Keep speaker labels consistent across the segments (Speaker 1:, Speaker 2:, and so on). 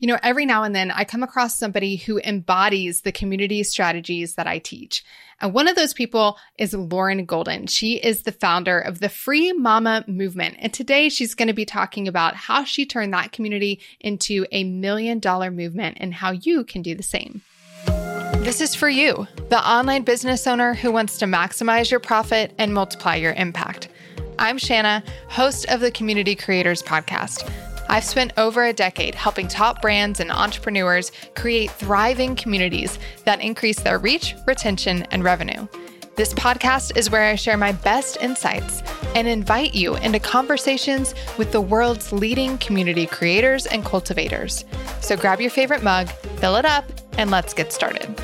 Speaker 1: You know, every now and then I come across somebody who embodies the community strategies that I teach. And one of those people is Lauren Golden. She is the founder of the Free Mama Movement. And today she's going to be talking about how she turned that community into a million dollar movement and how you can do the same. This is for you, the online business owner who wants to maximize your profit and multiply your impact. I'm Shana, host of the Community Creators Podcast. I've spent over a decade helping top brands and entrepreneurs create thriving communities that increase their reach, retention, and revenue. This podcast is where I share my best insights and invite you into conversations with the world's leading community creators and cultivators. So grab your favorite mug, fill it up, and let's get started.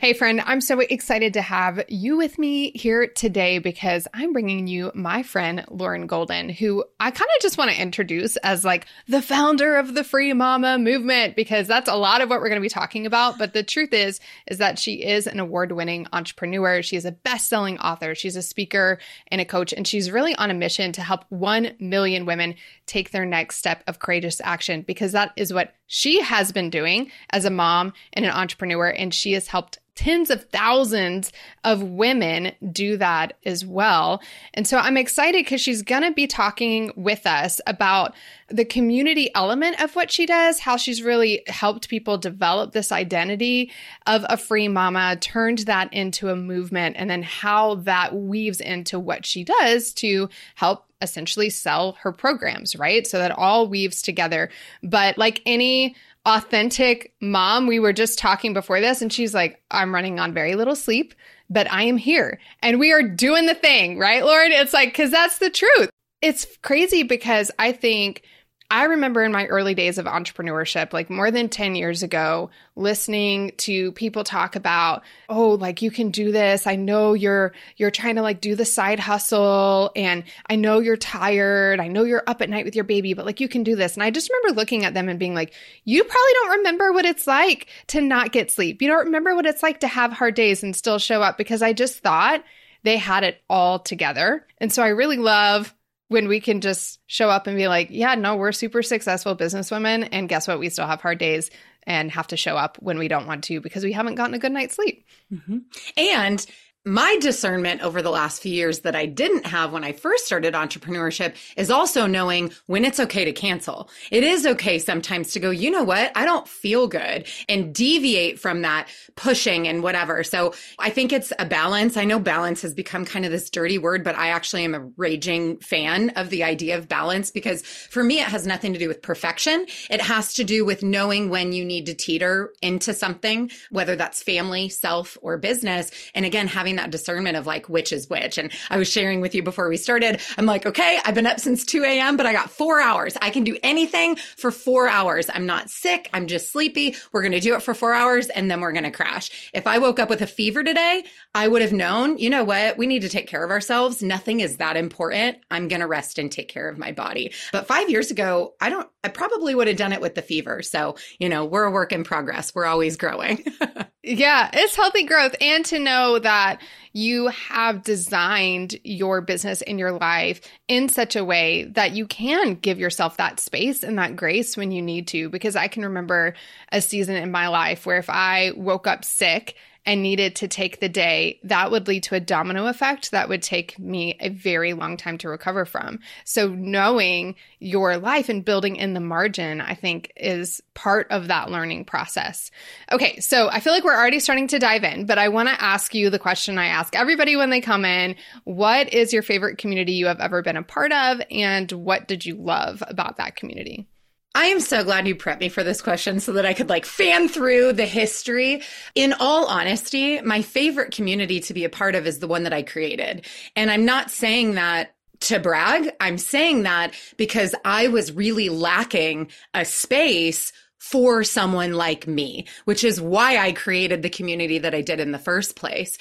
Speaker 1: Hey, friend, I'm so excited to have you with me here today because I'm bringing you my friend, Lauren Golden, who I kind of just want to introduce as like the founder of the Free Mama movement because that's a lot of what we're going to be talking about. But the truth is, is that she is an award winning entrepreneur. She's a best selling author. She's a speaker and a coach, and she's really on a mission to help 1 million women take their next step of courageous action because that is what she has been doing as a mom and an entrepreneur. And she has helped tens of thousands of women do that as well. And so I'm excited because she's going to be talking with us about the community element of what she does, how she's really helped people develop this identity of a free mama, turned that into a movement, and then how that weaves into what she does to help essentially sell her programs, right? So that all weaves together. But like any authentic mom. We were just talking before this, and she's like, I'm running on very little sleep, but I am here and we are doing the thing, right, Lauren? It's like, because that's the truth. It's crazy because I think I remember in my early days of entrepreneurship, like more than 10 years ago, listening to people talk about, oh, like you can do this. I know you're you're trying to like do the side hustle and I know you're tired. I know you're up at night with your baby, but like you can do this. And I just remember looking at them and being like, you probably don't remember what it's like to not get sleep. You don't remember what it's like to have hard days and still show up because I just thought they had it all together. And so I really love when we can just show up and be like, yeah, no, we're super successful businesswomen. And guess what? We still have hard days and have to show up when we don't want to because we haven't gotten a good night's sleep.
Speaker 2: Mm-hmm. And my discernment over the last few years that I didn't have when I first started entrepreneurship is also knowing when it's okay to cancel. It is okay sometimes to go, you know what? I don't feel good and deviate from that pushing and whatever. So I think it's a balance. I know balance has become kind of this dirty word, but I actually am a raging fan of the idea of balance because for me, it has nothing to do with perfection. It has to do with knowing when you need to teeter into something, whether that's family, self, or business. And again, having that discernment of like which is which. And I was sharing with you before we started. I'm like, okay, I've been up since 2 a.m., but I got four hours. I can do anything for four hours. I'm not sick. I'm just sleepy. We're going to do it for four hours and then we're going to crash. If I woke up with a fever today, I would have known, you know what? We need to take care of ourselves. Nothing is that important. I'm going to rest and take care of my body. But five years ago, I don't, I probably would have done it with the fever. So, you know, we're a work in progress. We're always growing.
Speaker 1: yeah, it's healthy growth. And to know that you have designed your business in your life in such a way that you can give yourself that space and that grace when you need to. Because I can remember a season in my life where if I woke up sick and needed to take the day, that would lead to a domino effect that would take me a very long time to recover from. So, knowing your life and building in the margin, I think, is part of that learning process. Okay, so I feel like we're already starting to dive in, but I want to ask you the question I ask everybody when they come in What is your favorite community you have ever been a part of, and what did you love about that community?
Speaker 2: I am so glad you prepped me for this question so that I could like fan through the history. In all honesty, my favorite community to be a part of is the one that I created. And I'm not saying that to brag. I'm saying that because I was really lacking a space for someone like me, which is why I created the community that I did in the first place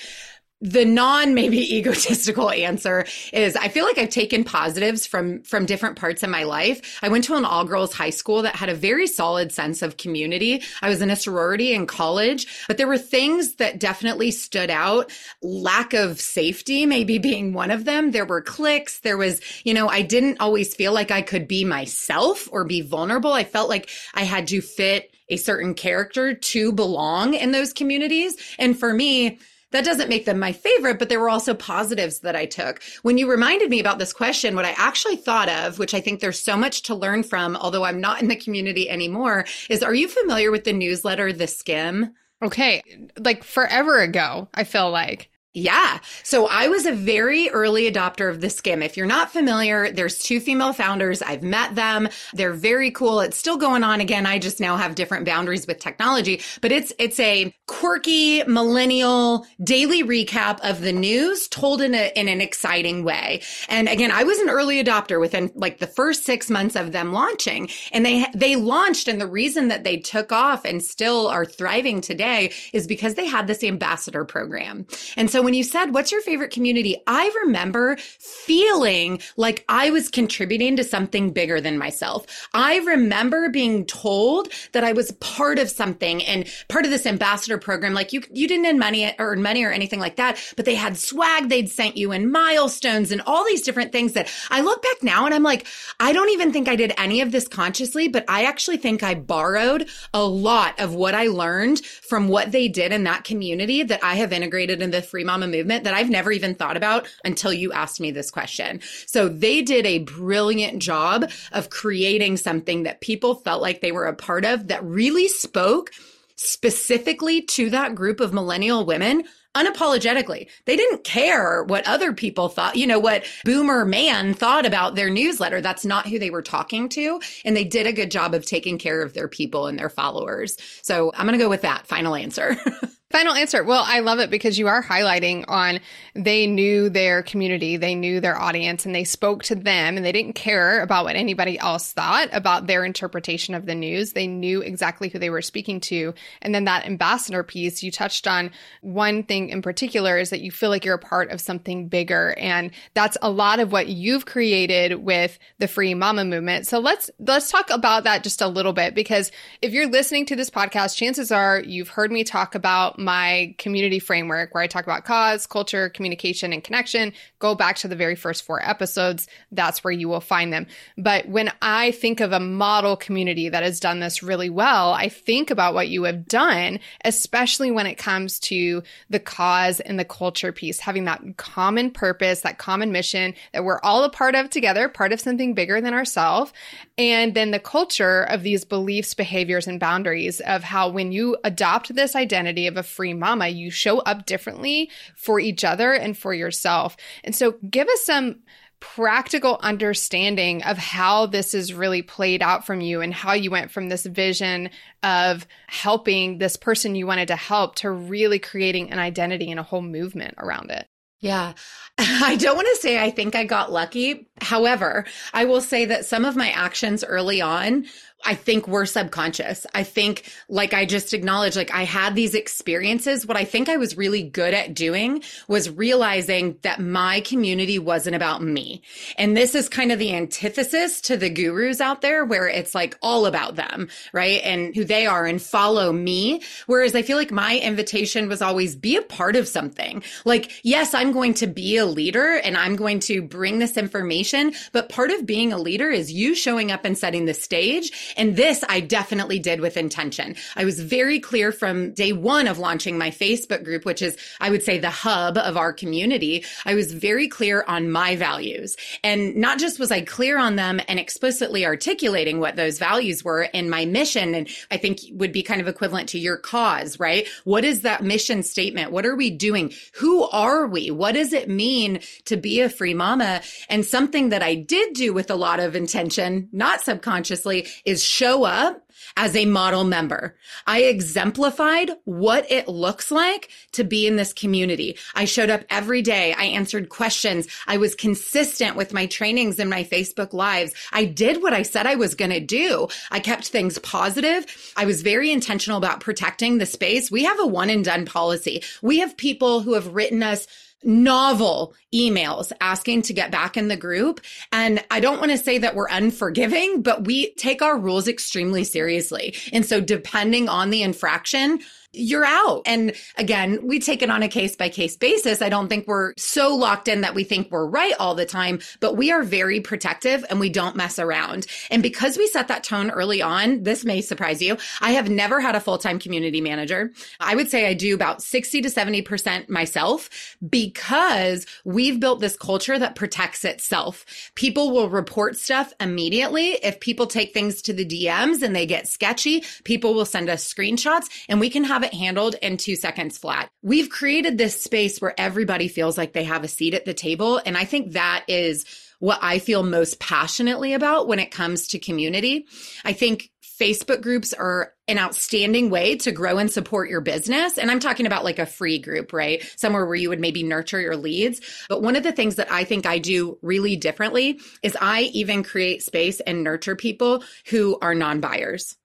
Speaker 2: the non maybe egotistical answer is I feel like I've taken positives from from different parts of my life. I went to an all girls high school that had a very solid sense of community. I was in a sorority in college, but there were things that definitely stood out. Lack of safety maybe being one of them. There were cliques. There was, you know, I didn't always feel like I could be myself or be vulnerable. I felt like I had to fit a certain character to belong in those communities. And for me, that doesn't make them my favorite, but there were also positives that I took. When you reminded me about this question, what I actually thought of, which I think there's so much to learn from, although I'm not in the community anymore, is are you familiar with the newsletter, The Skimm?
Speaker 1: Okay. Like forever ago, I feel like.
Speaker 2: Yeah. So I was a very early adopter of the Skimm. If you're not familiar, there's two female founders. I've met them. They're very cool. It's still going on again. I just now have different boundaries with technology, but it's, it's a quirky millennial daily recap of the news told in a, in an exciting way. And again, I was an early adopter within like the first six months of them launching and they, they launched. And the reason that they took off and still are thriving today is because they had this ambassador program. And so when you said, what's your favorite community? I remember feeling like I was contributing to something bigger than myself. I remember being told that I was part of something and part of this ambassador program. Like you, you didn't earn money, earn money or anything like that, but they had swag they'd sent you and milestones and all these different things that I look back now and I'm like, I don't even think I did any of this consciously, but I actually think I borrowed a lot of what I learned from what they did in that community that I have integrated in the free Mama movement that I've never even thought about until you asked me this question. So they did a brilliant job of creating something that people felt like they were a part of that really spoke specifically to that group of millennial women unapologetically. They didn't care what other people thought, you know, what boomer man thought about their newsletter. That's not who they were talking to. And they did a good job of taking care of their people and their followers. So I'm going to go with that final answer.
Speaker 1: Final answer. Well, I love it because you are highlighting on they knew their community, they knew their audience, and they spoke to them and they didn't care about what anybody else thought about their interpretation of the news. They knew exactly who they were speaking to. And then that ambassador piece, you touched on one thing in particular is that you feel like you're a part of something bigger. And that's a lot of what you've created with the free mama movement. So let's let's talk about that just a little bit because if you're listening to this podcast, chances are you've heard me talk about my community framework where I talk about cause, culture, communication, and connection. Go back to the very first four episodes. That's where you will find them. But when I think of a model community that has done this really well, I think about what you have done, especially when it comes to the cause and the culture piece, having that common purpose, that common mission that we're all a part of together, part of something bigger than ourselves. And then the culture of these beliefs, behaviors, and boundaries of how when you adopt this identity of a free mama, you show up differently for each other and for yourself. And so give us some practical understanding of how this is really played out from you and how you went from this vision of helping this person you wanted to help to really creating an identity and a whole movement around it.
Speaker 2: Yeah. I don't want to say I think I got lucky. However, I will say that some of my actions early on I think we're subconscious. I think, like I just acknowledged, like I had these experiences. What I think I was really good at doing was realizing that my community wasn't about me. And this is kind of the antithesis to the gurus out there where it's like all about them, right? And who they are and follow me. Whereas I feel like my invitation was always be a part of something. Like, yes, I'm going to be a leader and I'm going to bring this information, but part of being a leader is you showing up and setting the stage and this I definitely did with intention. I was very clear from day one of launching my Facebook group, which is, I would say, the hub of our community. I was very clear on my values. And not just was I clear on them and explicitly articulating what those values were in my mission, and I think would be kind of equivalent to your cause, right? What is that mission statement? What are we doing? Who are we? What does it mean to be a free mama? And something that I did do with a lot of intention, not subconsciously, is is show up as a model member. I exemplified what it looks like to be in this community. I showed up every day. I answered questions. I was consistent with my trainings and my Facebook lives. I did what I said I was going to do. I kept things positive. I was very intentional about protecting the space. We have a one and done policy. We have people who have written us novel emails asking to get back in the group. And I don't want to say that we're unforgiving, but we take our rules extremely seriously. And so depending on the infraction, you're out. And again, we take it on a case by case basis. I don't think we're so locked in that we think we're right all the time, but we are very protective and we don't mess around. And because we set that tone early on, this may surprise you. I have never had a full time community manager. I would say I do about 60 to 70% myself because we've built this culture that protects itself. People will report stuff immediately. If people take things to the DMs and they get sketchy, people will send us screenshots and we can have it handled in two seconds flat. We've created this space where everybody feels like they have a seat at the table. And I think that is what I feel most passionately about when it comes to community. I think Facebook groups are an outstanding way to grow and support your business. And I'm talking about like a free group, right? Somewhere where you would maybe nurture your leads. But one of the things that I think I do really differently is I even create space and nurture people who are non buyers.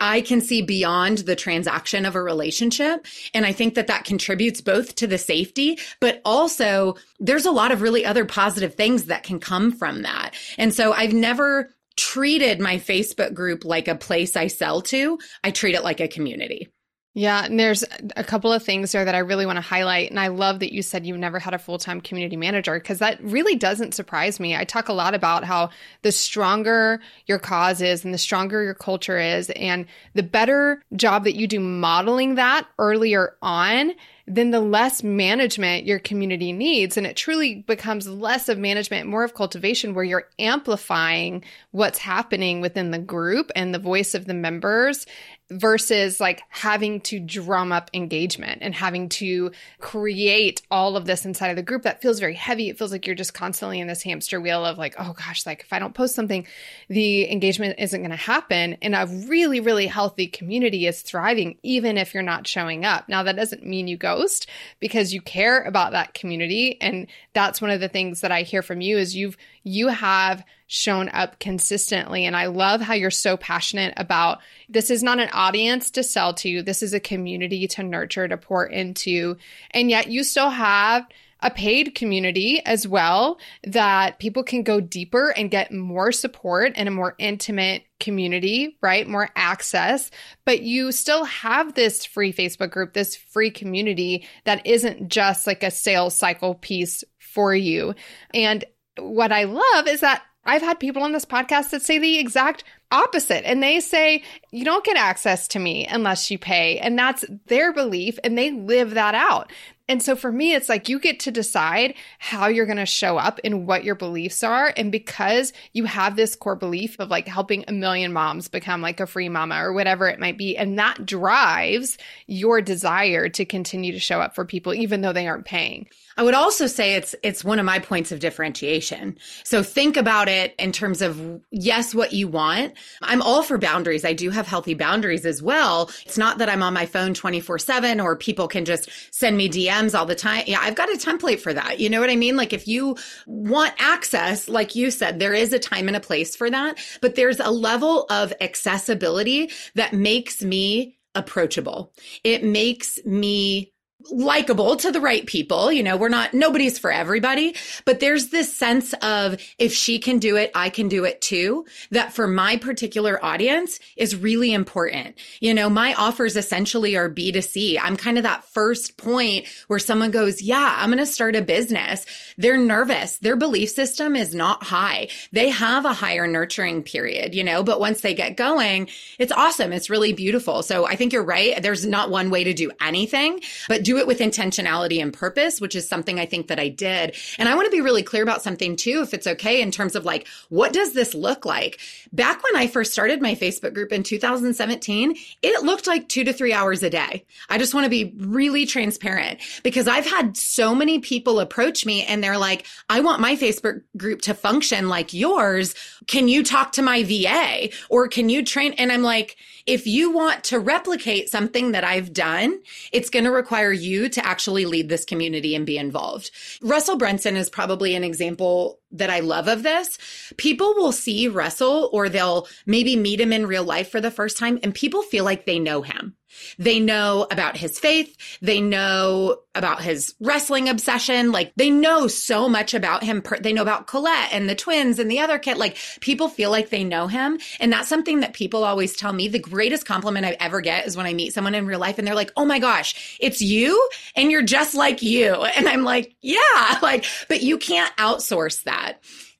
Speaker 2: I can see beyond the transaction of a relationship. And I think that that contributes both to the safety, but also there's a lot of really other positive things that can come from that. And so I've never treated my Facebook group like a place I sell to. I treat it like a community.
Speaker 1: Yeah, and there's a couple of things there that I really want to highlight. And I love that you said you've never had a full time community manager because that really doesn't surprise me. I talk a lot about how the stronger your cause is and the stronger your culture is, and the better job that you do modeling that earlier on, then the less management your community needs. And it truly becomes less of management, more of cultivation, where you're amplifying what's happening within the group and the voice of the members versus like having to drum up engagement and having to create all of this inside of the group that feels very heavy. It feels like you're just constantly in this hamster wheel of like, oh gosh, like if I don't post something, the engagement isn't going to happen. And a really, really healthy community is thriving, even if you're not showing up. Now, that doesn't mean you ghost because you care about that community. And that's one of the things that I hear from you is you've, you have shown up consistently. And I love how you're so passionate about this is not an audience to sell to, you. this is a community to nurture, to pour into. And yet you still have a paid community as well that people can go deeper and get more support and a more intimate community, right? More access, but you still have this free Facebook group, this free community that isn't just like a sales cycle piece for you. And what I love is that I've had people on this podcast that say the exact opposite. And they say, you don't get access to me unless you pay. And that's their belief. And they live that out. And so for me, it's like you get to decide how you're going to show up and what your beliefs are. And because you have this core belief of like helping a million moms become like a free mama or whatever it might be, and that drives your desire to continue to show up for people, even though they aren't paying.
Speaker 2: I would also say it's it's one of my points of differentiation. So think about it in terms of yes, what you want. I'm all for boundaries. I do have healthy boundaries as well. It's not that I'm on my phone 24/7 or people can just send me DMs all the time. Yeah, I've got a template for that. You know what I mean? Like if you want access, like you said, there is a time and a place for that, but there's a level of accessibility that makes me approachable. It makes me likable to the right people. You know, we're not, nobody's for everybody, but there's this sense of if she can do it, I can do it too. That for my particular audience is really important. You know, my offers essentially are B2C. I'm kind of that first point where someone goes, yeah, I'm going to start a business. They're nervous. Their belief system is not high. They have a higher nurturing period, you know, but once they get going, it's awesome. It's really beautiful. So I think you're right. There's not one way to do anything, but do it with intentionality and purpose, which is something I think that I did. And I want to be really clear about something too, if it's okay, in terms of like, what does this look like? Back when I first started my Facebook group in 2017, it looked like two to three hours a day. I just want to be really transparent because I've had so many people approach me and they're like, I want my Facebook group to function like yours. Can you talk to my VA or can you train? And I'm like, if you want to replicate something that I've done, it's going to require you to actually lead this community and be involved. Russell Brunson is probably an example that I love of this. People will see Russell or they'll maybe meet him in real life for the first time and people feel like they know him. They know about his faith. They know about his wrestling obsession. Like they know so much about him. They know about Collette and the twins and the other kid. Like people feel like they know him. And that's something that people always tell me. The greatest compliment I ever get is when I meet someone in real life and they're like, Oh my gosh, it's you and you're just like you. And I'm like, yeah, like, but you can't outsource that.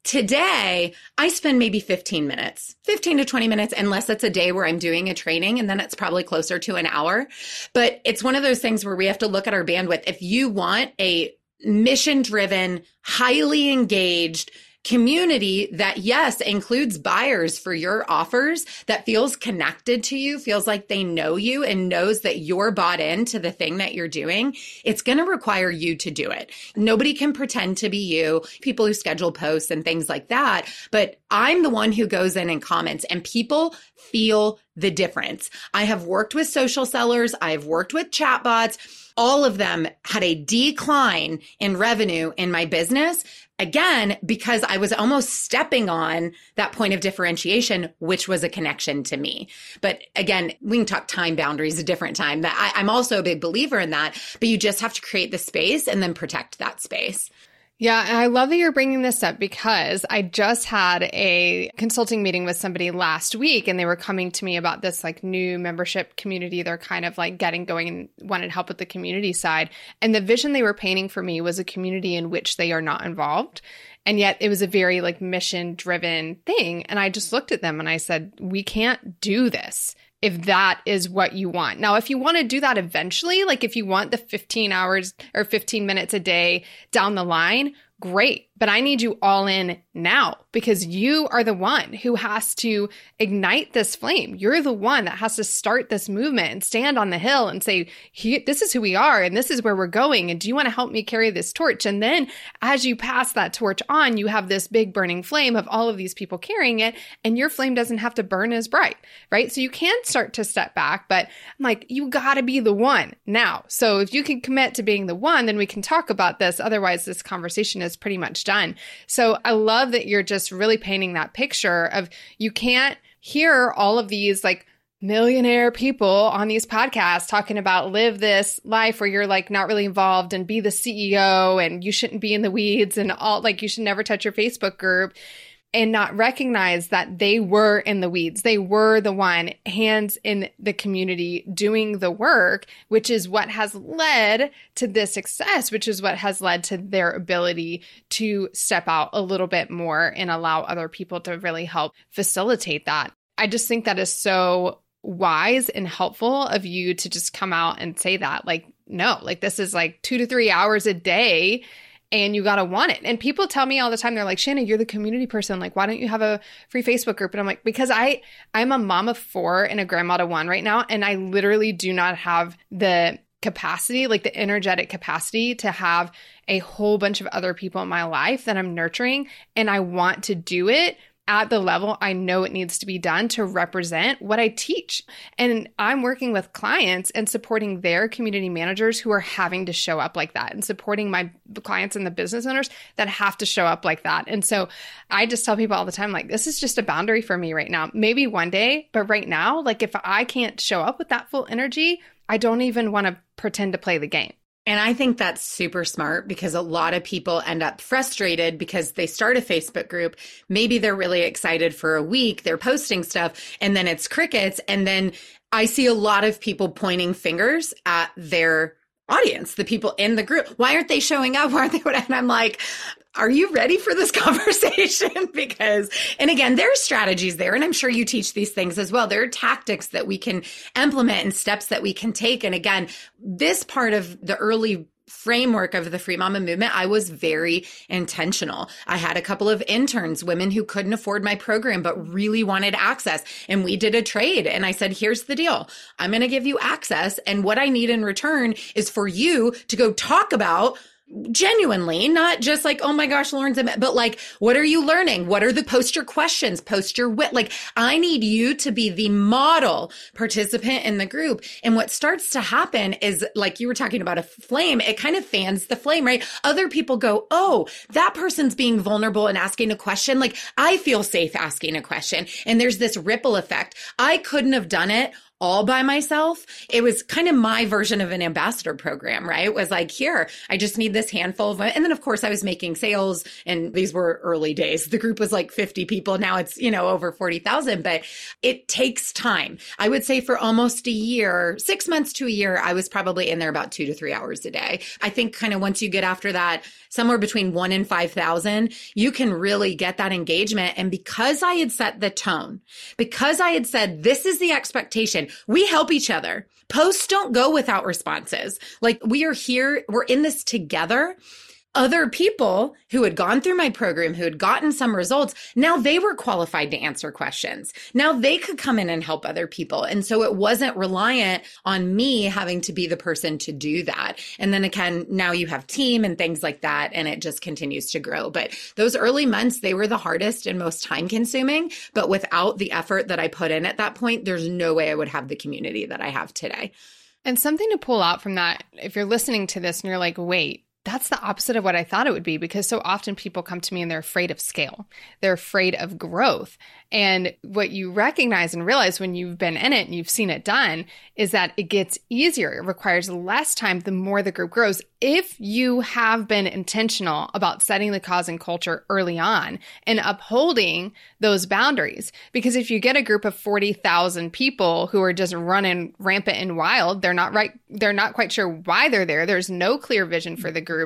Speaker 2: Today, I spend maybe 15 minutes, 15 to 20 minutes, unless it's a day where I'm doing a training, and then it's probably closer to an hour. But it's one of those things where we have to look at our bandwidth. If you want a mission driven, highly engaged, community that yes includes buyers for your offers that feels connected to you feels like they know you and knows that you're bought into the thing that you're doing it's going to require you to do it. Nobody can pretend to be you people who schedule posts and things like that but i'm the one who goes in and comments and people feel the difference. I have worked with social sellers i've worked with chatbots all of them had a decline in revenue in my business again because I was almost stepping on that point of differentiation, which was a connection to me. But again, we can talk time boundaries a different time. I, I'm also a big believer in that, but you just have to create the space and then protect that space.
Speaker 1: Yeah, and I love that you're bringing this up because I just had a consulting meeting with somebody last week and they were coming to me about this like new membership community they're kind of like getting going and wanted help with the community side. And the vision they were painting for me was a community in which they are not involved. And yet it was a very like mission driven thing. And I just looked at them and I said, we can't do this if that is what you want. Now, if you want to do that eventually, like if you want the 15 hours or 15 minutes a day down the line, great. But I need you all in now because you are the one who has to ignite this flame. You're the one that has to start this movement and stand on the hill and say, This is who we are and this is where we're going. And do you want to help me carry this torch? And then as you pass that torch on, you have this big burning flame of all of these people carrying it, and your flame doesn't have to burn as bright, right? So you can start to step back, but I'm like, you got to be the one now. So if you can commit to being the one, then we can talk about this. Otherwise, this conversation is pretty much done. So I love that you're just really painting that picture of you can't hear all of these like millionaire people on these podcasts talking about live this life where you're like not really involved and be the CEO and you shouldn't be in the weeds and all like you should never touch your Facebook group and not recognize that they were in the weeds. They were the one hands in the community doing the work, which is what has led to this success, which is what has led to their ability to step out a little bit more and allow other people to really help facilitate that. I just think that is so wise and helpful of you to just come out and say that. Like, no, like this is like two to three hours a day and you got to want it. And people tell me all the time, they're like, Shana, you're the community person. Like, why don't you have a free Facebook group? And I'm like, because I, I'm a mom of four and a grandma to one right now. And I literally do not have the capacity, like the energetic capacity to have a whole bunch of other people in my life that I'm nurturing. And I want to do it at the level I know it needs to be done to represent what I teach. And I'm working with clients and supporting their community managers who are having to show up like that and supporting my clients and the business owners that have to show up like that. And so I just tell people all the time, like, this is just a boundary for me right now. Maybe one day, but right now, like, if I can't show up with that full energy, I don't even want to pretend to play the game.
Speaker 2: And I think that's super smart because a lot of people end up frustrated because they start a Facebook group. Maybe they're really excited for a week, they're posting stuff, and then it's crickets. And then I see a lot of people pointing fingers at their audience, the people in the group. Why aren't they showing up? Why aren't they? And I'm like, are you ready for this conversation? because, and again, there are strategies there, and I'm sure you teach these things as well. There are tactics that we can implement and steps that we can take. And again, this part of the early framework of the free mama movement, I was very intentional. I had a couple of interns, women who couldn't afford my program, but really wanted access. And we did a trade. And I said, here's the deal. I'm going to give you access. And what I need in return is for you to go talk about genuinely, not just like, oh my gosh, Lauren's, but like, what are you learning? What are the post your questions, post your wit? Like, I need you to be the model participant in the group. And what starts to happen is like you were talking about a flame, it kind of fans the flame, right? Other people go, oh, that person's being vulnerable and asking a question. Like, I feel safe asking a question. And there's this ripple effect. I couldn't have done it all by myself. It was kind of my version of an ambassador program, right? It was like, here, I just need this handful of, and then of course I was making sales and these were early days. The group was like 50 people. Now it's, you know, over 40,000, but it takes time. I would say for almost a year, six months to a year, I was probably in there about two to three hours a day. I think kind of once you get after that, somewhere between one and 5,000, you can really get that engagement. And because I had set the tone, because I had said, this is the expectation, we help each other. Posts don't go without responses. Like we are here, we're in this together other people who had gone through my program, who had gotten some results, now they were qualified to answer questions. Now they could come in and help other people. And so it wasn't reliant on me having to be the person to do that. And then again, now you have team and things like that, and it just continues to grow. But those early months, they were the hardest and most time consuming. But without the effort that I put in at that point, there's no way I would have the community that I have today.
Speaker 1: And something to pull out from that, if you're listening to this and you're like, wait, that's the opposite of what I thought it would be because so often people come to me and they're afraid of scale. They're afraid of growth. And what you recognize and realize when you've been in it and you've seen it done is that it gets easier. It requires less time the more the group grows. If you have been intentional about setting the cause and culture early on and upholding those boundaries, because if you get a group of 40,000 people who are just running rampant and wild, they're not right. They're not quite sure why they're there. There's no clear vision for the group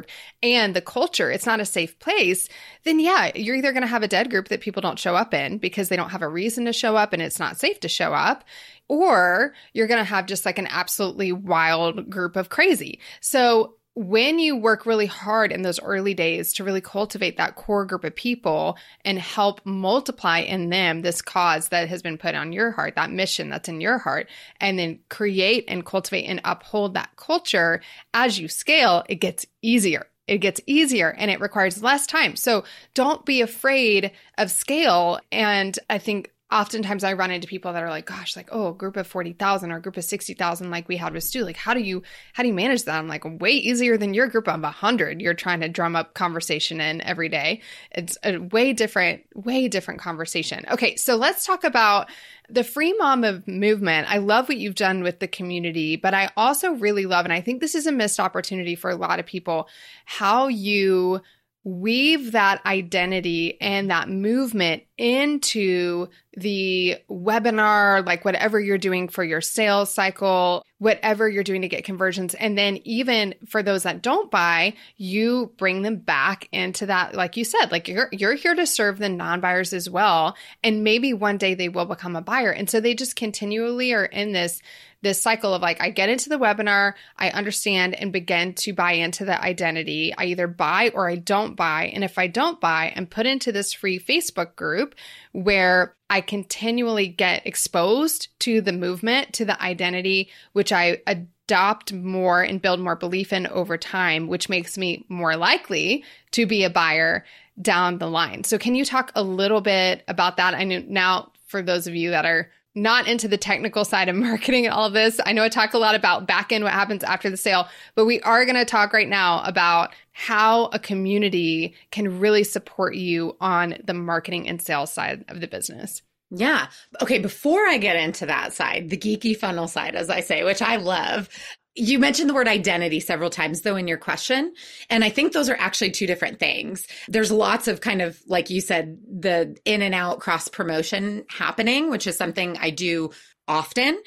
Speaker 1: and the culture. It's not a safe place. Then yeah, you're either going to have a dead group that people don't show up in because they don't have a reason to show up and it's not safe to show up, or you're going to have just like an absolutely wild group of crazy. So when you work really hard in those early days to really cultivate that core group of people and help multiply in them this cause that has been put on your heart, that mission that's in your heart, and then create and cultivate and uphold that culture as you scale, it gets easier it gets easier and it requires less time. So don't be afraid of scale. And I think oftentimes I run into people that are like, gosh, like, oh, a group of 40,000 or a group of 60,000, like we had with Stu, like, how do you, how do you manage that? I'm like, way easier than your group of 100. You're trying to drum up conversation in every day. It's a way different, way different conversation. Okay. So let's talk about the free mama movement. I love what you've done with the community, but I also really love, and I think this is a missed opportunity for a lot of people, how you weave that identity and that movement into the webinar, like whatever you're doing for your sales cycle, whatever you're doing to get conversions. And then even for those that don't buy, you bring them back into that, like you said, like you're, you're here to serve the non-buyers as well. And maybe one day they will become a buyer. And so they just continually are in this this cycle of like, I get into the webinar, I understand and begin to buy into the identity. I either buy or I don't buy. And if I don't buy, I'm put into this free Facebook group where I continually get exposed to the movement, to the identity, which I adopt more and build more belief in over time, which makes me more likely to be a buyer down the line. So, can you talk a little bit about that? I know now for those of you that are not into the technical side of marketing and all of this. I know I talk a lot about back end, what happens after the sale, but we are going to talk right now about how a community can really support you on the marketing and sales side of the business.
Speaker 2: Yeah. Okay. Before I get into that side, the geeky funnel side, as I say, which I love, you mentioned the word identity several times though in your question. And I think those are actually two different things. There's lots of kind of, like you said, the in and out cross promotion happening, which is something I do often.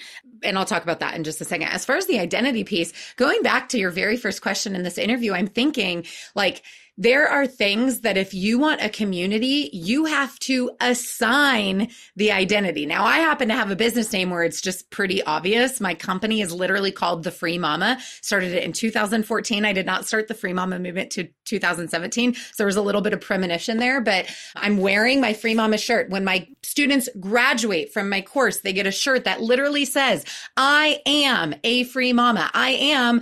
Speaker 2: And I'll talk about that in just a second. As far as the identity piece, going back to your very first question in this interview, I'm thinking like, there are things that if you want a community, you have to assign the identity. Now, I happen to have a business name where it's just pretty obvious. My company is literally called The Free Mama. Started it in 2014. I did not start the Free Mama movement to 2017. So there was a little bit of premonition there, but I'm wearing my Free Mama shirt. When my students graduate from my course, they get a shirt that literally says, I am a free mama. I am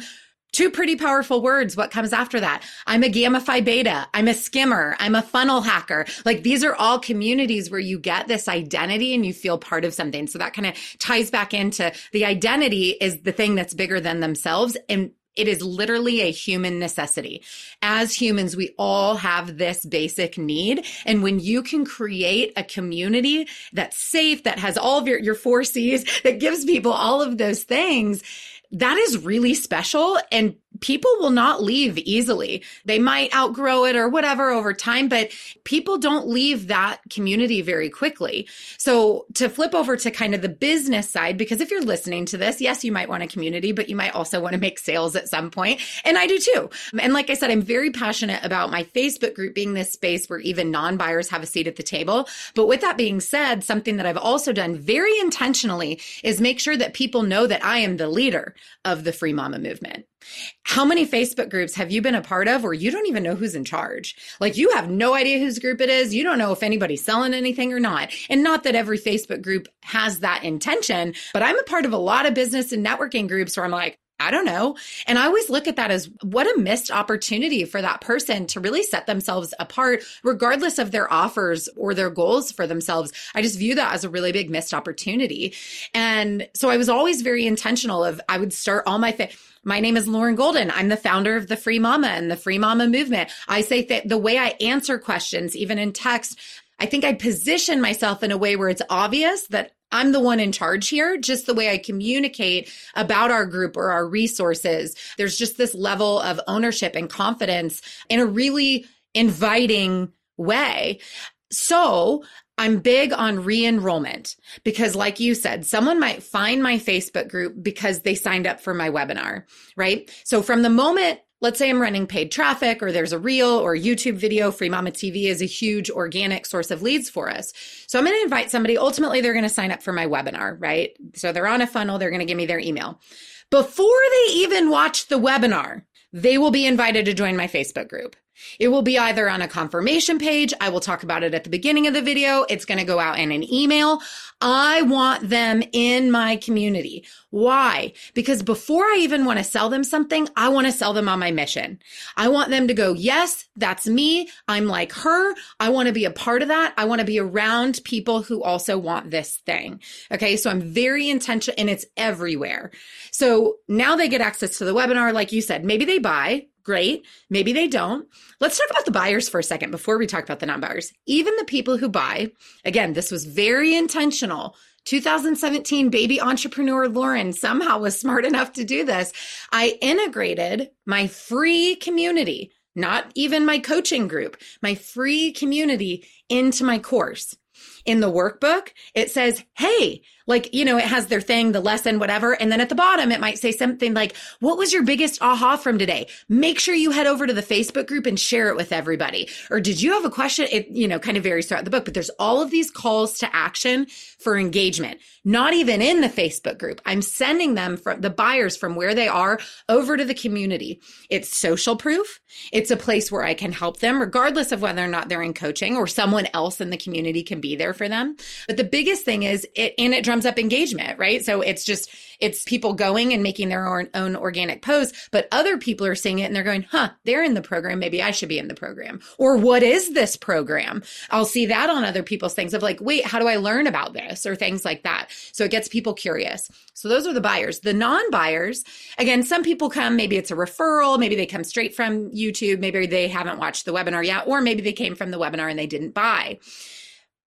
Speaker 2: Two pretty powerful words. What comes after that? I'm a Gamma Phi Beta. I'm a skimmer. I'm a funnel hacker. Like these are all communities where you get this identity and you feel part of something. So that kind of ties back into the identity is the thing that's bigger than themselves. And it is literally a human necessity. As humans, we all have this basic need. And when you can create a community that's safe, that has all of your, your four C's, that gives people all of those things, that is really special. And people will not leave easily. They might outgrow it or whatever over time, but people don't leave that community very quickly. So to flip over to kind of the business side, because if you're listening to this, yes, you might want a community, but you might also want to make sales at some point. And I do too. And like I said, I'm very passionate about my Facebook group being this space where even non buyers have a seat at the table. But with that being said, something that I've also done very intentionally is make sure that people know that I am the leader of the free mama movement. How many Facebook groups have you been a part of where you don't even know who's in charge? Like you have no idea whose group it is. You don't know if anybody's selling anything or not. And not that every Facebook group has that intention, but I'm a part of a lot of business and networking groups where I'm like, I don't know. And I always look at that as what a missed opportunity for that person to really set themselves apart, regardless of their offers or their goals for themselves. I just view that as a really big missed opportunity. And so I was always very intentional of, I would start all my, my name is Lauren Golden. I'm the founder of the Free Mama and the Free Mama movement. I say that the way I answer questions, even in text, I think I position myself in a way where it's obvious that I'm the one in charge here, just the way I communicate about our group or our resources. There's just this level of ownership and confidence in a really inviting way. So I'm big on re enrollment because, like you said, someone might find my Facebook group because they signed up for my webinar, right? So, from the moment let's say I'm running paid traffic or there's a reel or YouTube video, Free Mama TV is a huge organic source of leads for us. So I'm going to invite somebody. Ultimately, they're going to sign up for my webinar, right? So they're on a funnel. They're going to give me their email. Before they even watch the webinar, they will be invited to join my Facebook group. It will be either on a confirmation page. I will talk about it at the beginning of the video. It's going to go out in an email. I want them in my community. Why? Because before I even want to sell them something, I want to sell them on my mission. I want them to go, yes, that's me. I'm like her. I want to be a part of that. I want to be around people who also want this thing. Okay. So I'm very intentional and it's everywhere. So now they get access to the webinar. Like you said, maybe they buy, Great. Maybe they don't. Let's talk about the buyers for a second before we talk about the non buyers. Even the people who buy, again, this was very intentional. 2017 baby entrepreneur Lauren somehow was smart enough to do this. I integrated my free community, not even my coaching group, my free community into my course in the workbook, it says, Hey, like, you know, it has their thing, the lesson, whatever. And then at the bottom, it might say something like, what was your biggest aha from today? Make sure you head over to the Facebook group and share it with everybody. Or did you have a question? It, you know, kind of varies throughout the book, but there's all of these calls to action for engagement, not even in the Facebook group. I'm sending them from the buyers from where they are over to the community. It's social proof. It's a place where I can help them, regardless of whether or not they're in coaching or someone else in the community can be there for them. But the biggest thing is it, and it drums up engagement, right? So it's just, it's people going and making their own, own organic posts, but other people are seeing it and they're going, huh, they're in the program. Maybe I should be in the program. Or what is this program? I'll see that on other people's things of like, wait, how do I learn about this? Or things like that. So it gets people curious. So those are the buyers. The non buyers, again, some people come, maybe it's a referral, maybe they come straight from YouTube, maybe they haven't watched the webinar yet, or maybe they came from the webinar and they didn't buy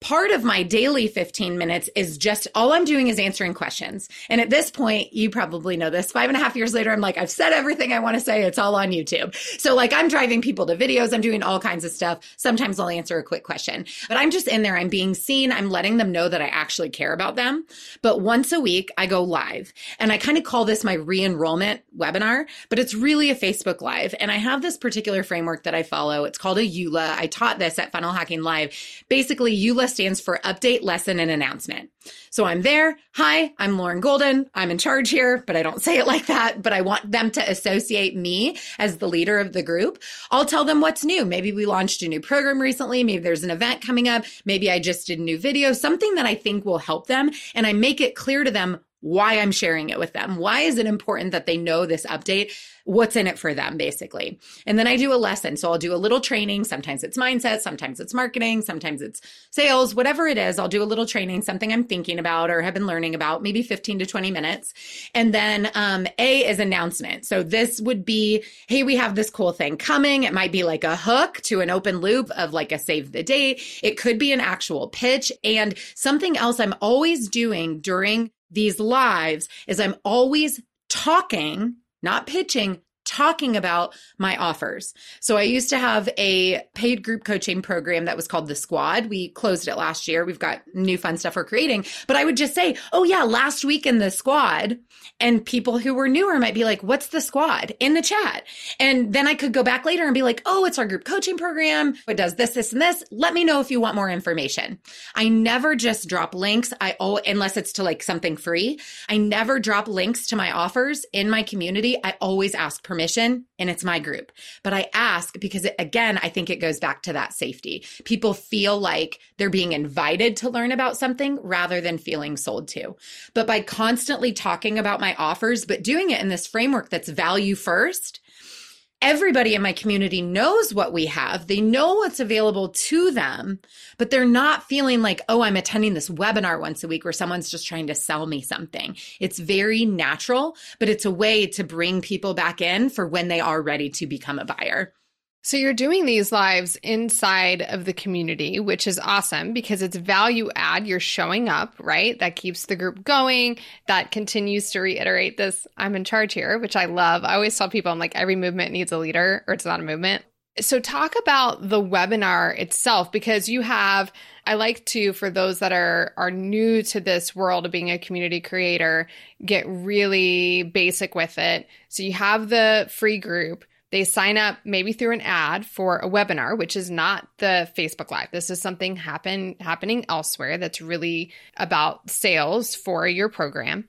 Speaker 2: part of my daily 15 minutes is just all I'm doing is answering questions. And at this point, you probably know this five and a half years later, I'm like, I've said everything I want to say. It's all on YouTube. So like I'm driving people to videos. I'm doing all kinds of stuff. Sometimes I'll answer a quick question, but I'm just in there. I'm being seen. I'm letting them know that I actually care about them. But once a week, I go live and I kind of call this my re-enrollment webinar, but it's really a Facebook live. And I have this particular framework that I follow. It's called a ULA. I taught this at Funnel Hacking Live. Basically, ULA stands for update, lesson, and announcement. So I'm there. Hi, I'm Lauren Golden. I'm in charge here, but I don't say it like that. But I want them to associate me as the leader of the group. I'll tell them what's new. Maybe we launched a new program recently. Maybe there's an event coming up. Maybe I just did a new video, something that I think will help them. And I make it clear to them why I'm sharing it with them. Why is it important that they know this update? What's in it for them, basically. And then I do a lesson. So I'll do a little training. Sometimes it's mindset, sometimes it's marketing, sometimes it's sales, whatever it is. I'll do a little training, something I'm thinking about or have been learning about, maybe 15 to 20 minutes. And then um, A is announcement. So this would be, hey, we have this cool thing coming. It might be like a hook to an open loop of like a save the date. It could be an actual pitch. And something else I'm always doing during these lives is I'm always talking, not pitching, talking about my offers. So I used to have a paid group coaching program that was called The Squad. We closed it last year. We've got new fun stuff we're creating. But I would just say, oh, yeah, last week in The Squad. And people who were newer might be like, what's The Squad in the chat? And then I could go back later and be like, oh, it's our group coaching program. It does this, this, and this. Let me know if you want more information. I never just drop links. I, oh, unless it's to like something free. I never drop links to my offers in my community. I always ask permission permission and it's my group. But I ask because, it, again, I think it goes back to that safety. People feel like they're being invited to learn about something rather than feeling sold to. But by constantly talking about my offers, but doing it in this framework that's value first, everybody in my community knows what we have. They know what's available to them, but they're not feeling like, oh, I'm attending this webinar once a week where someone's just trying to sell me something. It's very natural, but it's a way to bring people back in for when they are ready to become a buyer.
Speaker 1: So you're doing these lives inside of the community, which is awesome because it's value add. You're showing up, right? That keeps the group going. That continues to reiterate this I'm in charge here, which I love. I always tell people I'm like, every movement needs a leader or it's not a movement. So talk about the webinar itself because you have I like to for those that are are new to this world of being a community creator get really basic with it. So you have the free group they sign up maybe through an ad for a webinar, which is not the Facebook Live. This is something happen happening elsewhere that's really about sales for your program.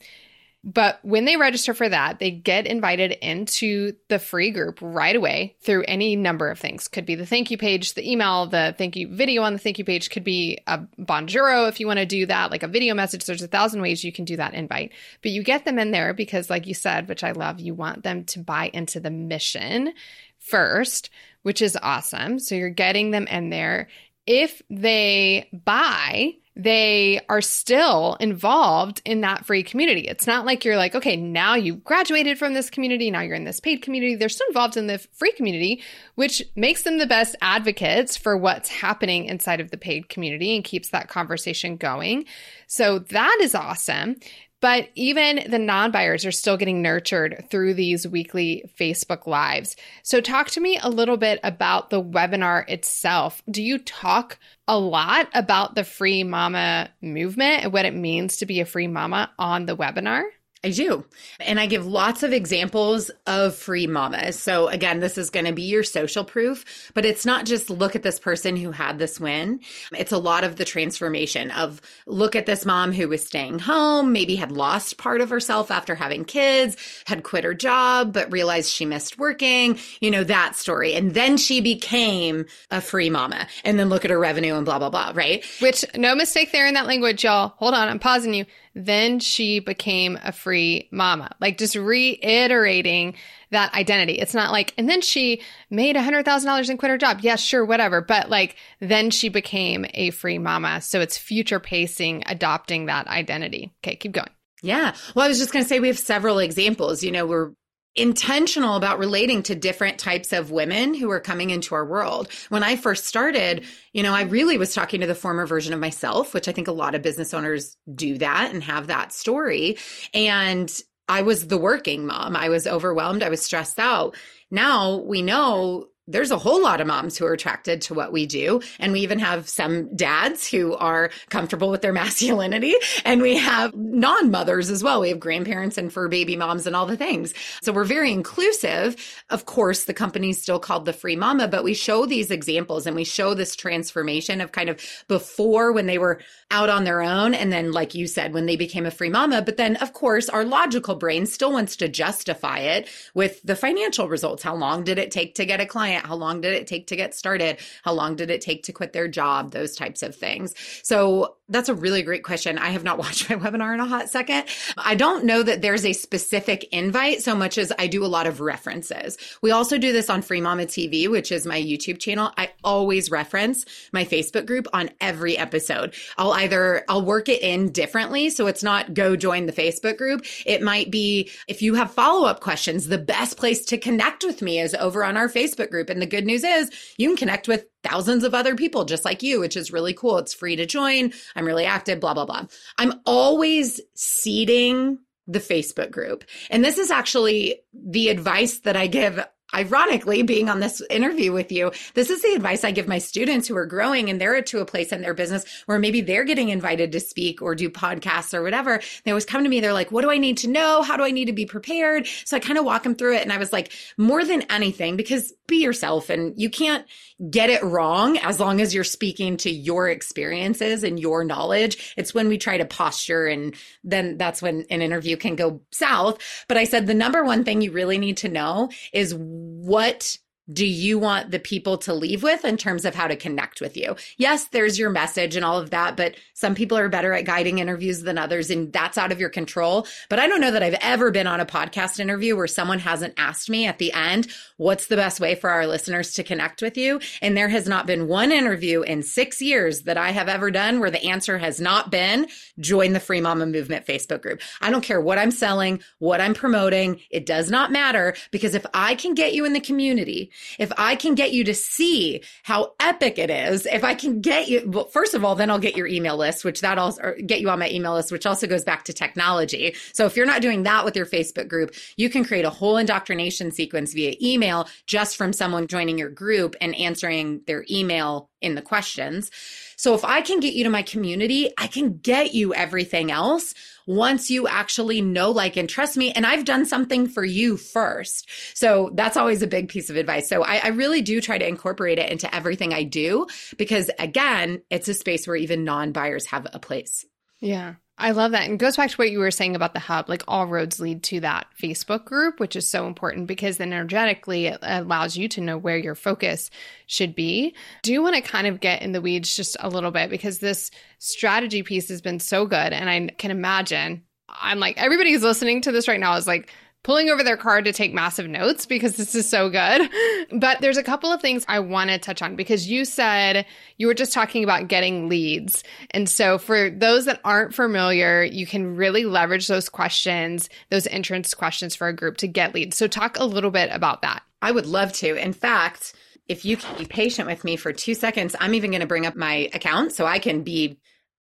Speaker 1: But when they register for that, they get invited into the free group right away through any number of things. Could be the thank you page, the email, the thank you video on the thank you page, could be a Bonjoro if you want to do that, like a video message. There's a thousand ways you can do that invite. But you get them in there because, like you said, which I love, you want them to buy into the mission first, which is awesome. So you're getting them in there. If they buy, they are still involved in that free community. It's not like you're like, okay, now you've graduated from this community, now you're in this paid community. They're still involved in the free community, which makes them the best advocates for what's happening inside of the paid community and keeps that conversation going. So that is awesome. But even the non buyers are still getting nurtured through these weekly Facebook Lives. So, talk to me a little bit about the webinar itself. Do you talk a lot about the free mama movement and what it means to be a free mama on the webinar?
Speaker 2: I do. And I give lots of examples of free mamas. So again, this is going to be your social proof, but it's not just look at this person who had this win. It's a lot of the transformation of look at this mom who was staying home, maybe had lost part of herself after having kids, had quit her job, but realized she missed working, you know, that story. And then she became a free mama and then look at her revenue and blah, blah, blah, right?
Speaker 1: Which no mistake there in that language, y'all. Hold on. I'm pausing you then she became a free mama. Like just reiterating that identity. It's not like, and then she made a $100,000 and quit her job. Yeah, sure, whatever. But like, then she became a free mama. So it's future pacing, adopting that identity. Okay, keep going.
Speaker 2: Yeah. Well, I was just going to say we have several examples. You know, we're intentional about relating to different types of women who are coming into our world. When I first started, you know, I really was talking to the former version of myself, which I think a lot of business owners do that and have that story. And I was the working mom. I was overwhelmed. I was stressed out. Now we know there's a whole lot of moms who are attracted to what we do. And we even have some dads who are comfortable with their masculinity. And we have non mothers as well. We have grandparents and fur baby moms and all the things. So we're very inclusive. Of course, the company's still called the free mama, but we show these examples and we show this transformation of kind of before when they were out on their own. And then, like you said, when they became a free mama. But then, of course, our logical brain still wants to justify it with the financial results. How long did it take to get a client? Client? How long did it take to get started? How long did it take to quit their job? Those types of things. So that's a really great question. I have not watched my webinar in a hot second. I don't know that there's a specific invite so much as I do a lot of references. We also do this on Free Mama TV, which is my YouTube channel. I always reference my Facebook group on every episode. I'll either, I'll work it in differently. So it's not go join the Facebook group. It might be if you have follow up questions, the best place to connect with me is over on our Facebook group. And the good news is you can connect with thousands of other people just like you, which is really cool. It's free to join. I'm really active, blah, blah, blah. I'm always seeding the Facebook group. And this is actually the advice that I give ironically being on this interview with you this is the advice i give my students who are growing and they're to a place in their business where maybe they're getting invited to speak or do podcasts or whatever they always come to me they're like what do i need to know how do i need to be prepared so i kind of walk them through it and i was like more than anything because be yourself and you can't get it wrong as long as you're speaking to your experiences and your knowledge. It's when we try to posture and then that's when an interview can go south. But I said the number one thing you really need to know is what do you want the people to leave with in terms of how to connect with you? Yes, there's your message and all of that, but some people are better at guiding interviews than others, and that's out of your control. But I don't know that I've ever been on a podcast interview where someone hasn't asked me at the end, what's the best way for our listeners to connect with you? And there has not been one interview in six years that I have ever done where the answer has not been join the Free Mama Movement Facebook group. I don't care what I'm selling, what I'm promoting. It does not matter because if I can get you in the community, if I can get you to see how epic it is, if I can get you, well, first of all, then I'll get your email list, which that also get you on my email list, which also goes back to technology. So if you're not doing that with your Facebook group, you can create a whole indoctrination sequence via email just from someone joining your group and answering their email in the questions. So if I can get you to my community, I can get you everything else once you actually know, like, and trust me. And I've done something for you first. So that's always a big piece of advice. So I, I really do try to incorporate it into everything I do because again, it's a space where even non buyers have a place.
Speaker 1: Yeah. I love that. And goes back to what you were saying about the hub. Like all roads lead to that Facebook group, which is so important because then energetically it allows you to know where your focus should be. Do you want to kind of get in the weeds just a little bit because this strategy piece has been so good. And I can imagine I'm like, everybody who's listening to this right now is like, pulling over their card to take massive notes because this is so good. But there's a couple of things I want to touch on because you said you were just talking about getting leads. And so for those that aren't familiar, you can really leverage those questions, those entrance questions for a group to get leads. So talk a little bit about that.
Speaker 2: I would love to. In fact, if you can be patient with me for two seconds, I'm even going to bring up my account so I can be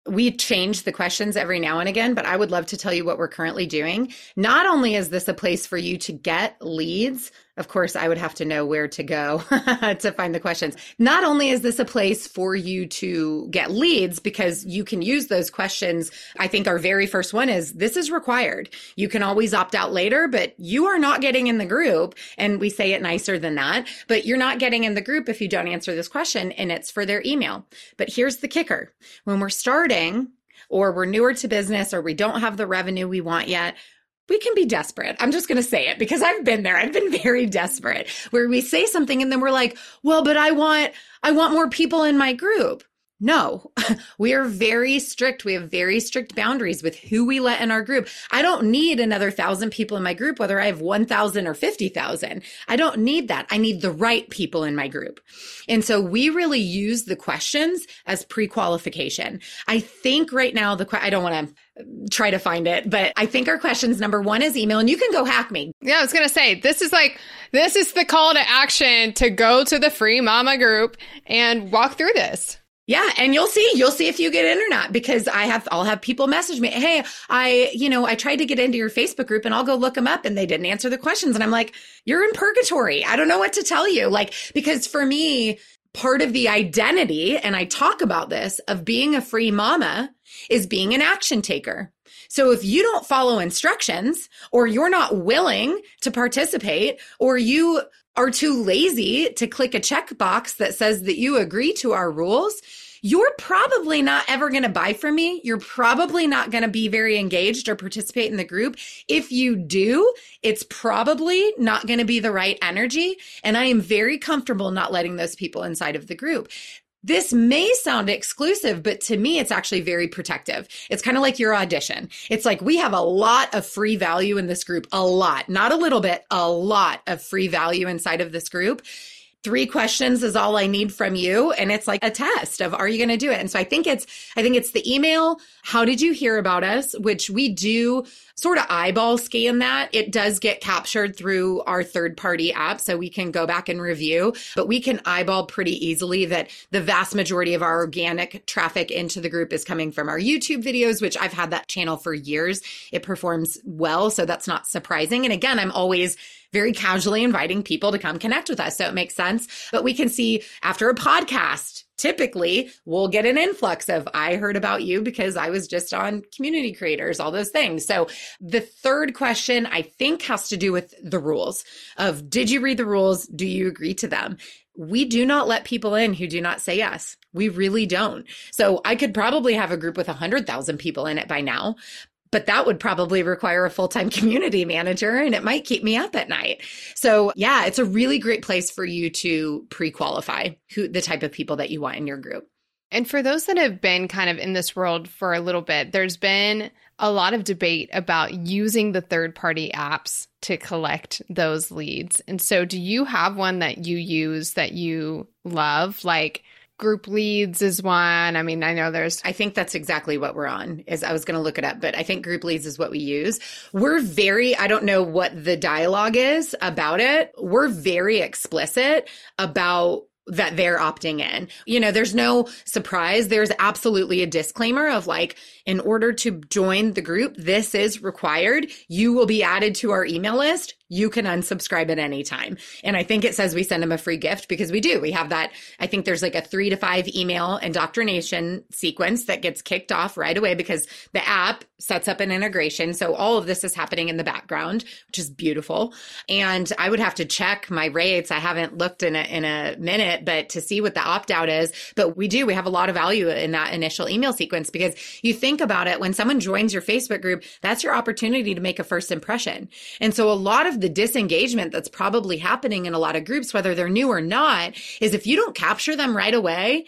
Speaker 2: we change the questions every now and again, but I would love to tell you what we're currently doing. Not only is this a place for you to get leads, of course, I would have to know where to go to find the questions. Not only is this a place for you to get leads because you can use those questions. I think our very first one is this is required. You can always opt out later, but you are not getting in the group. And we say it nicer than that, but you're not getting in the group if you don't answer this question and it's for their email. But here's the kicker. When we're starting, or we're newer to business or we don't have the revenue we want yet, we can be desperate. I'm just going to say it because I've been there. I've been very desperate where we say something and then we're like, well, but I want, I want more people in my group. No, we are very strict. We have very strict boundaries with who we let in our group. I don't need another thousand people in my group, whether I have 1,000 or 50,000. I don't need that. I need the right people in my group. And so we really use the questions as pre qualification. I think right now, the, I don't want to try to find it. But I think our questions number one is email, and you can go hack me.
Speaker 1: Yeah, I was going to say, this is like, this is the call to action to go to the free mama group and walk through this.
Speaker 2: Yeah, and you'll see, you'll see if you get in or not because I have I'll have people message me, "Hey, I, you know, I tried to get into your Facebook group and I'll go look them up and they didn't answer the questions." And I'm like, "You're in purgatory. I don't know what to tell you." Like because for me, part of the identity and I talk about this of being a free mama is being an action taker. So if you don't follow instructions or you're not willing to participate or you are too lazy to click a checkbox that says that you agree to our rules, you're probably not ever going to buy from me. You're probably not going to be very engaged or participate in the group. If you do, it's probably not going to be the right energy. And I am very comfortable not letting those people inside of the group. This may sound exclusive, but to me, it's actually very protective. It's kind of like your audition. It's like we have a lot of free value in this group, a lot, not a little bit, a lot of free value inside of this group three questions is all I need from you. And it's like a test of, are you going to do it? And so I think it's, I think it's the email. How did you hear about us? Which we do sort of eyeball scan that. It does get captured through our third party app. So we can go back and review, but we can eyeball pretty easily that the vast majority of our organic traffic into the group is coming from our YouTube videos, which I've had that channel for years. It performs well. So that's not surprising. And again, I'm always very casually inviting people to come connect with us. So it makes sense. But we can see after a podcast, typically we'll get an influx of I heard about you because I was just on community creators, all those things. So the third question I think has to do with the rules of did you read the rules? Do you agree to them? We do not let people in who do not say yes. We really don't. So I could probably have a group with 100,000 people in it by now, but that would probably require a full-time community manager and it might keep me up at night. So yeah, it's a really great place for you to pre-qualify who the type of people that you want in your group.
Speaker 1: And for those that have been kind of in this world for a little bit, there's been a lot of debate about using the third party apps to collect those leads. And so, do you have one that you use that you love? Like, group leads is one. I mean, I know there's
Speaker 2: I think that's exactly what we're on. Is I was going to look it up, but I think group leads is what we use. We're very I don't know what the dialogue is about it. We're very explicit about that they're opting in. You know, there's no surprise. There's absolutely a disclaimer of like, in order to join the group, this is required. You will be added to our email list you can unsubscribe at any time. And I think it says we send them a free gift because we do. We have that. I think there's like a three to five email indoctrination sequence that gets kicked off right away because the app sets up an integration. So all of this is happening in the background, which is beautiful. And I would have to check my rates. I haven't looked in a, in a minute, but to see what the opt out is. But we do, we have a lot of value in that initial email sequence because you think about it when someone joins your Facebook group, that's your opportunity to make a first impression. And so a lot of of the disengagement that's probably happening in a lot of groups, whether they're new or not, is if you don't capture them right away.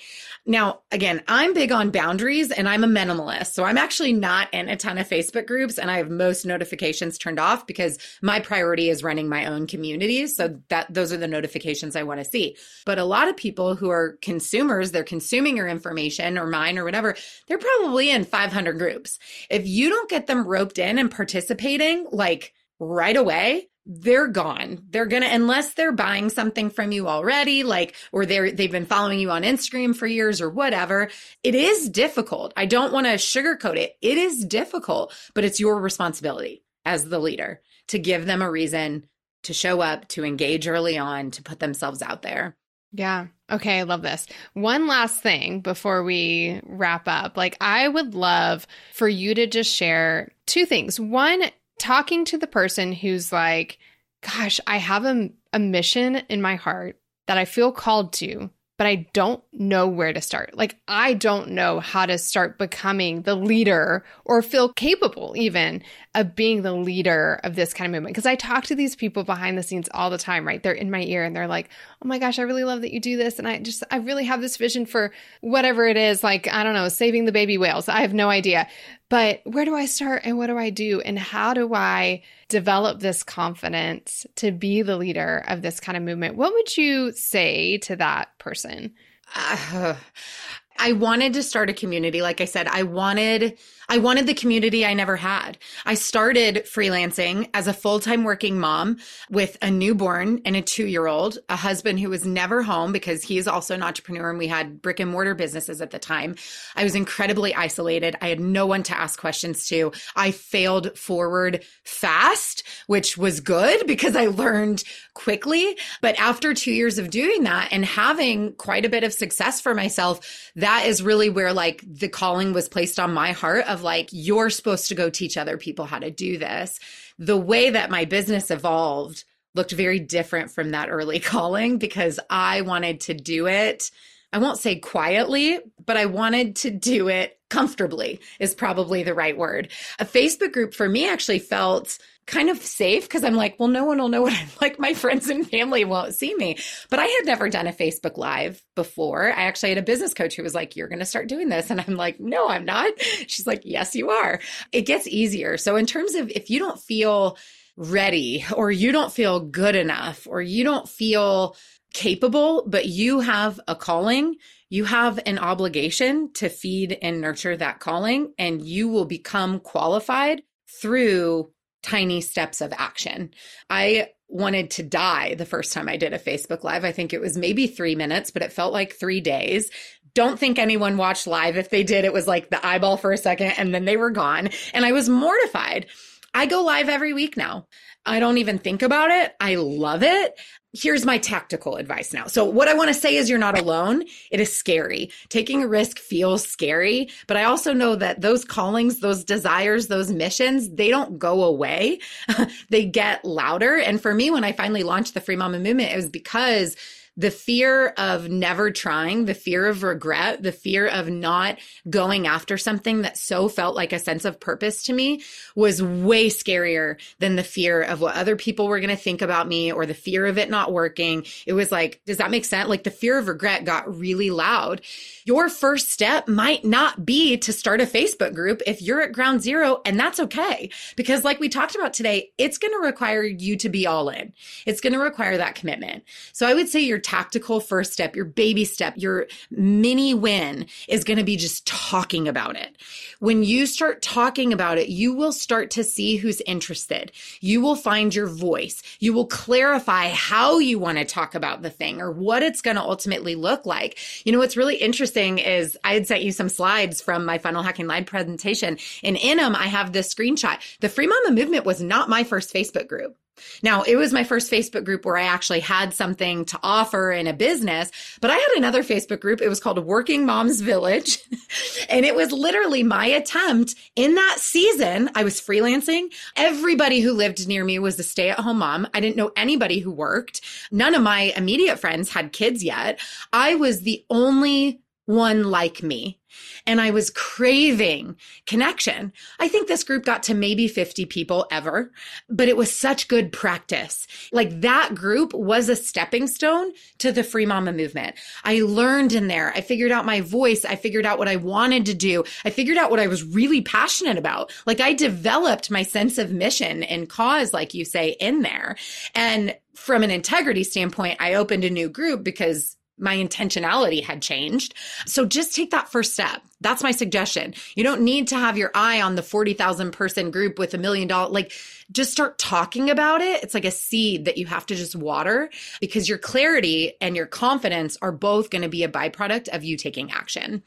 Speaker 2: Now, again, I'm big on boundaries and I'm a minimalist. So I'm actually not in a ton of Facebook groups and I have most notifications turned off because my priority is running my own communities. So that those are the notifications I want to see. But a lot of people who are consumers, they're consuming your information or mine or whatever, they're probably in 500 groups. If you don't get them roped in and participating like right away, they're gone. They're going to, unless they're buying something from you already, like, or they're, they've been following you on Instagram for years or whatever. It is difficult. I don't want to sugarcoat it. It is difficult, but it's your responsibility as the leader to give them a reason to show up, to engage early on, to put themselves out there.
Speaker 1: Yeah. Okay. I love this. One last thing before we wrap up. Like, I would love for you to just share two things. One, talking to the person who's like, gosh, I have a, a mission in my heart that I feel called to, but I don't know where to start. Like, I don't know how to start becoming the leader or feel capable even of being the leader of this kind of movement. Because I talk to these people behind the scenes all the time, right? They're in my ear and they're like, oh my gosh, I really love that you do this. And I just, I really have this vision for whatever it is, like, I don't know, saving the baby whales. I have no idea. But where do I start and what do I do? And how do I develop this confidence to be the leader of this kind of movement? What would you say to that person?
Speaker 2: Uh, I wanted to start a community. Like I said, I wanted I wanted the community I never had. I started freelancing as a full time working mom with a newborn and a two year old, a husband who was never home because he's also an entrepreneur and we had brick and mortar businesses at the time. I was incredibly isolated. I had no one to ask questions to. I failed forward fast, which was good because I learned quickly. But after two years of doing that and having quite a bit of success for myself, that is really where like the calling was placed on my heart of like, you're supposed to go teach other people how to do this. The way that my business evolved looked very different from that early calling because I wanted to do it. I won't say quietly, but I wanted to do it comfortably, is probably the right word. A Facebook group for me actually felt kind of safe because I'm like, well, no one will know what I'm like. My friends and family won't see me. But I had never done a Facebook Live before. I actually had a business coach who was like, you're going to start doing this. And I'm like, no, I'm not. She's like, yes, you are. It gets easier. So, in terms of if you don't feel ready or you don't feel good enough or you don't feel capable, but you have a calling, you have an obligation to feed and nurture that calling, and you will become qualified through tiny steps of action. I wanted to die the first time I did a Facebook Live. I think it was maybe three minutes, but it felt like three days. Don't think anyone watched live. If they did, it was like the eyeball for a second and then they were gone. And I was mortified. I go live every week now. I don't even think about it. I love it here's my tactical advice now. So what I want to say is you're not alone. It is scary. Taking a risk feels scary, but I also know that those callings, those desires, those missions, they don't go away. they get louder. And for me, when I finally launched the Free Mama movement, it was because the fear of never trying, the fear of regret, the fear of not going after something that so felt like a sense of purpose to me was way scarier than the fear of what other people were going to think about me or the fear of it not working. It was like, does that make sense? Like the fear of regret got really loud. Your first step might not be to start a Facebook group if you're at ground zero, and that's okay. Because like we talked about today, it's going to require you to be all in. It's going to require that commitment. So I would say your tactical first step, your baby step, your mini win is going to be just talking about it. When you start talking about it, you will start to see who's interested. You will find your voice. You will clarify how you want to talk about the thing or what it's going to ultimately look like. You know, what's really interesting is I had sent you some slides from my funnel hacking live presentation and in them, I have this screenshot. The Free Mama movement was not my first Facebook group. Now, it was my first Facebook group where I actually had something to offer in a business, but I had another Facebook group. It was called Working Moms Village. and it was literally my attempt in that season. I was freelancing. Everybody who lived near me was a stay at home mom. I didn't know anybody who worked. None of my immediate friends had kids yet. I was the only one like me. And I was craving connection. I think this group got to maybe 50 people ever, but it was such good practice. Like that group was a stepping stone to the free mama movement. I learned in there. I figured out my voice. I figured out what I wanted to do. I figured out what I was really passionate about. Like I developed my sense of mission and cause, like you say, in there. And from an integrity standpoint, I opened a new group because my intentionality had changed. So just take that first step. That's my suggestion. You don't need to have your eye on the 40,000 person group with a million dollar, like just start talking about it. It's like a seed that you have to just water because your clarity and your confidence are both going to be a byproduct of you taking action.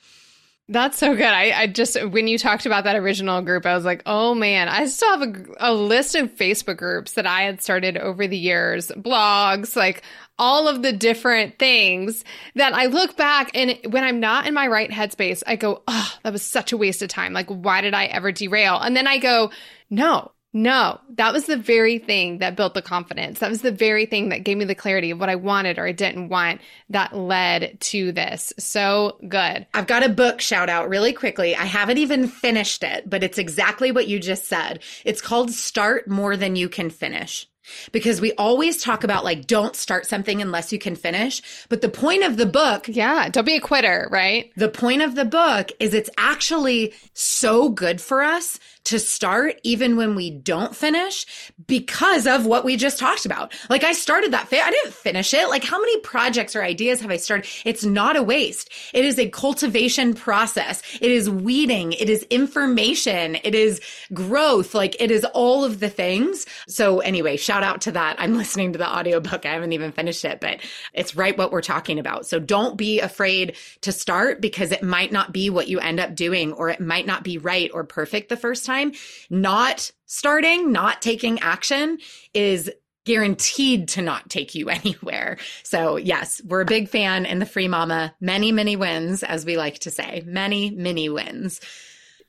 Speaker 1: That's so good. I, I just, when you talked about that original group, I was like, oh man, I still have a, a list of Facebook groups that I had started over the years, blogs, like all of the different things that I look back and when I'm not in my right headspace, I go, oh, that was such a waste of time. Like, why did I ever derail? And then I go, no, no, that was the very thing that built the confidence. That was the very thing that gave me the clarity of what I wanted or I didn't want that led to this. So good.
Speaker 2: I've got a book shout out really quickly. I haven't even finished it, but it's exactly what you just said. It's called Start More Than You Can Finish. because we always talk about like, don't start something unless you can finish. But the point of the book.
Speaker 1: Yeah. Don't be a quitter, right?
Speaker 2: The point of the book is it's actually so good for us to start even when we don't finish because of what we just talked about. Like I started that, I didn't finish it. Like how many projects or ideas have I started? It's not a waste. It is a cultivation process. It is weeding. It is information. It is growth. Like it is all of the things. So anyway, shout out to that. I'm listening to the audiobook. I haven't even finished it, but it's right what we're talking about. So don't be afraid to start because it might not be what you end up doing or it might not be right or perfect the first time time, not starting, not taking action is guaranteed to not take you anywhere. So, yes, we're a big fan in the Free Mama. Many, many wins, as we like to say, many, many wins.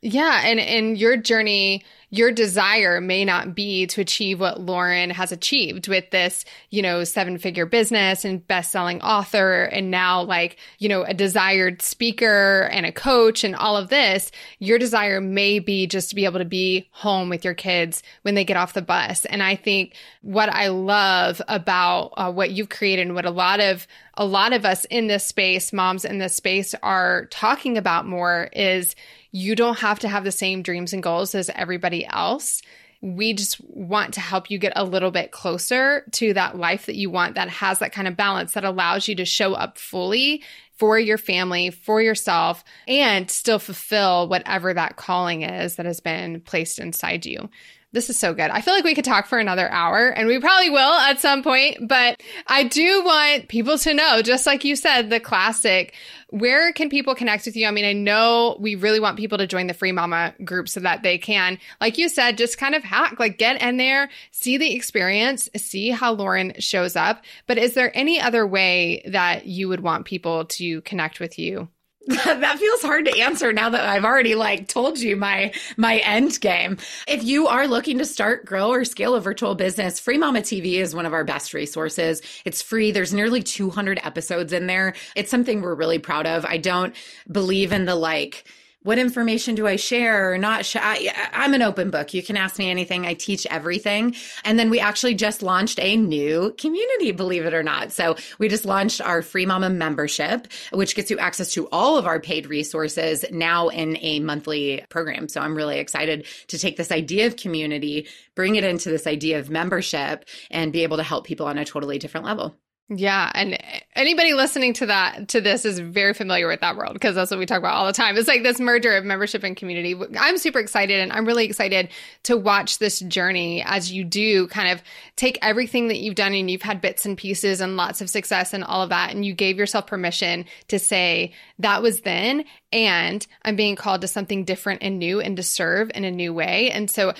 Speaker 1: Yeah. And in your journey, your desire may not be to achieve what Lauren has achieved with this, you know, seven figure business and best selling author and now like, you know, a desired speaker and a coach and all of this. Your desire may be just to be able to be home with your kids when they get off the bus. And I think what I love about uh, what you've created and what a lot of a lot of us in this space, moms in this space are talking about more is you don't have to have the same dreams and goals as everybody else. We just want to help you get a little bit closer to that life that you want that has that kind of balance that allows you to show up fully for your family, for yourself, and still fulfill whatever that calling is that has been placed inside you. This is so good. I feel like we could talk for another hour and we probably will at some point, but I do want people to know, just like you said, the classic, where can people connect with you? I mean, I know we really want people to join the Free Mama group so that they can, like you said, just kind of hack, like get in there, see the experience, see how Lauren shows up. But is there any other way that you would want people to connect with you?
Speaker 2: that feels hard to answer now that I've already like told you my my end game. If you are looking to start, grow or scale a virtual business, Free Mama TV is one of our best resources. It's free. There's nearly 200 episodes in there. It's something we're really proud of. I don't believe in the like what information do I share or not share? I, am an open book. You can ask me anything. I teach everything. And then we actually just launched a new community, believe it or not. So we just launched our Free Mama membership, which gets you access to all of our paid resources now in a monthly program. So I'm really excited to take this idea of community, bring it into this idea of membership and be able to help people on a totally different level.
Speaker 1: Yeah, and anybody listening to that to this is very familiar with that world because that's what we talk about all the time. It's like this merger of membership and community. I'm super excited and I'm really excited to watch this journey as you do kind of take everything that you've done and you've had bits and pieces and lots of success and all of that and you gave yourself permission to say that was then and I'm being called to something different and new and to serve in a new way. And so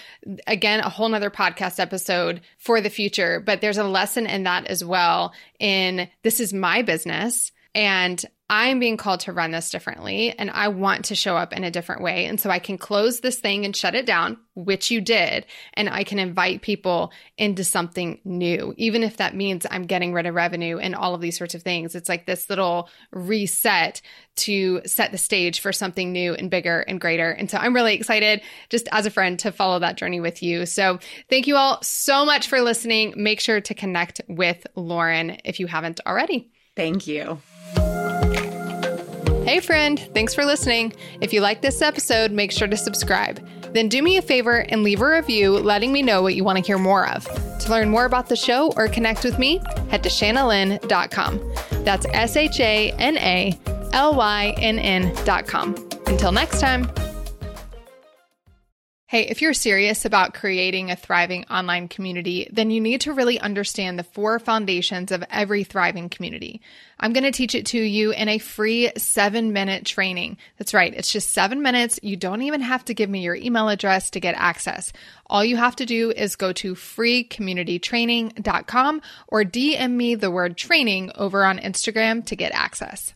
Speaker 1: again, a whole nother podcast episode for the future, but there's a lesson in that as well in this is my business and I'm being called to run this differently and I want to show up in a different way. And so I can close this thing and shut it down, which you did, and I can invite people into something new, even if that means I'm getting rid of revenue and all of these sorts of things. It's like this little reset to set the stage for something new and bigger and greater. And so I'm really excited just as a friend to follow that journey with you. So thank you all so much for listening. Make sure to connect with Lauren if you haven't already.
Speaker 2: Thank you.
Speaker 1: Hey, friend, thanks for listening. If you like this episode, make sure to subscribe. Then do me a favor and leave a review letting me know what you want to hear more of. To learn more about the show or connect with me, head to shanalynn.com. That's S H A N A L Y N N.com. Until next time. Hey, if you're serious about creating a thriving online community, then you need to really understand the four foundations of every thriving community. I'm going to teach it to you in a free seven minute training. That's right. It's just seven minutes. You don't even have to give me your email address to get access. All you have to do is go to freecommunitytraining.com or DM me the word training over on Instagram to get access.